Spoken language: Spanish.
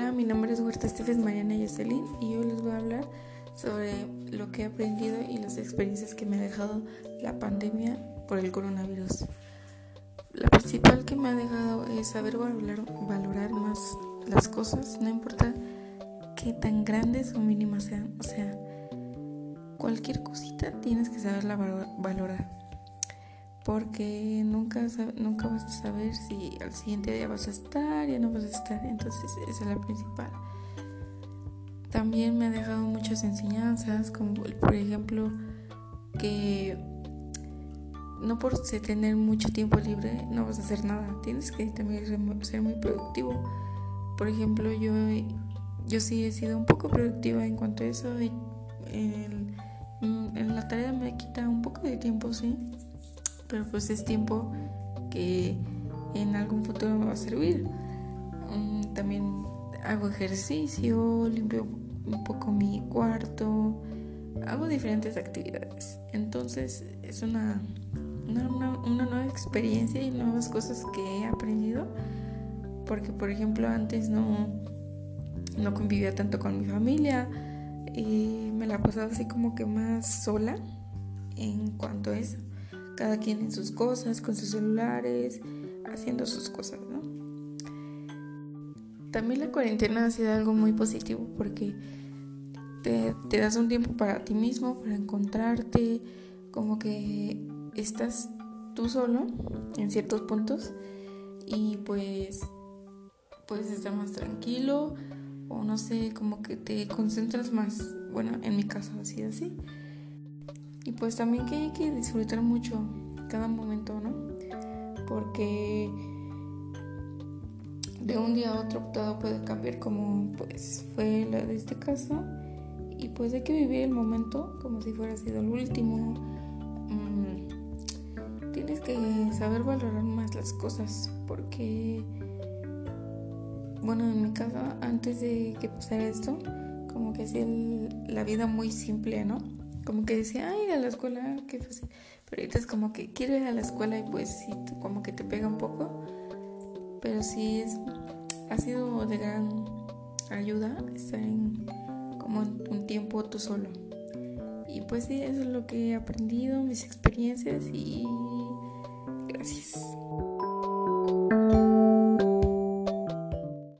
Huerta Estefes, Mariana Jocelyn y hoy les voy a hablar sobre lo que he aprendido y las experiencias que me ha dejado la pandemia por el coronavirus. La principal que me ha dejado es saber valorar, valorar más las cosas, no importa qué tan grandes o mínimas sean, o sea, cualquier cosita tienes que saberla valorar porque nunca, nunca vas a saber si al siguiente día vas a estar, ya no vas a estar, entonces esa es la principal. También me ha dejado muchas enseñanzas, como por ejemplo que no por tener mucho tiempo libre no vas a hacer nada, tienes que también ser muy productivo. Por ejemplo, yo, yo sí he sido un poco productiva en cuanto a eso. en la tarea me quita un poco de tiempo, sí, pero pues es tiempo que en algún futuro me va a servir. Mm, también hago ejercicio, limpio un poco mi cuarto, hago diferentes actividades. Entonces es una, una, una, nueva experiencia y nuevas cosas que he aprendido. Porque por ejemplo antes no, no convivía tanto con mi familia y me la pasaba así como que más sola en cuanto a eso cada quien en sus cosas, con sus celulares, haciendo sus cosas, ¿no? También la cuarentena ha sido algo muy positivo porque te, das un tiempo para ti mismo, para encontrarte, como que estás tú solo en ciertos puntos y pues puedes estar más tranquilo o no sé, como que te concentras más. Bueno, en mi caso ha sido así. Y pues también que hay que disfrutar mucho cada momento, ¿no? Porque de un día a otro todo puede cambiar como pues fue la de este caso. Y pues hay que vivir el momento como si fuera sido el último. Mm, tienes que saber valorar más las cosas porque, bueno, en mi caso, antes de que pasara esto, como que hacía la vida muy simple, ¿no? Como que decía, ay, ir a la escuela, qué fácil. Pero ahorita es como que quiero ir a la escuela y pues sí, como que te pega un poco. Pero sí es, ha sido de gran ayuda estar en como un tiempo tú solo. Y pues sí, eso es lo que he aprendido, mis experiencias y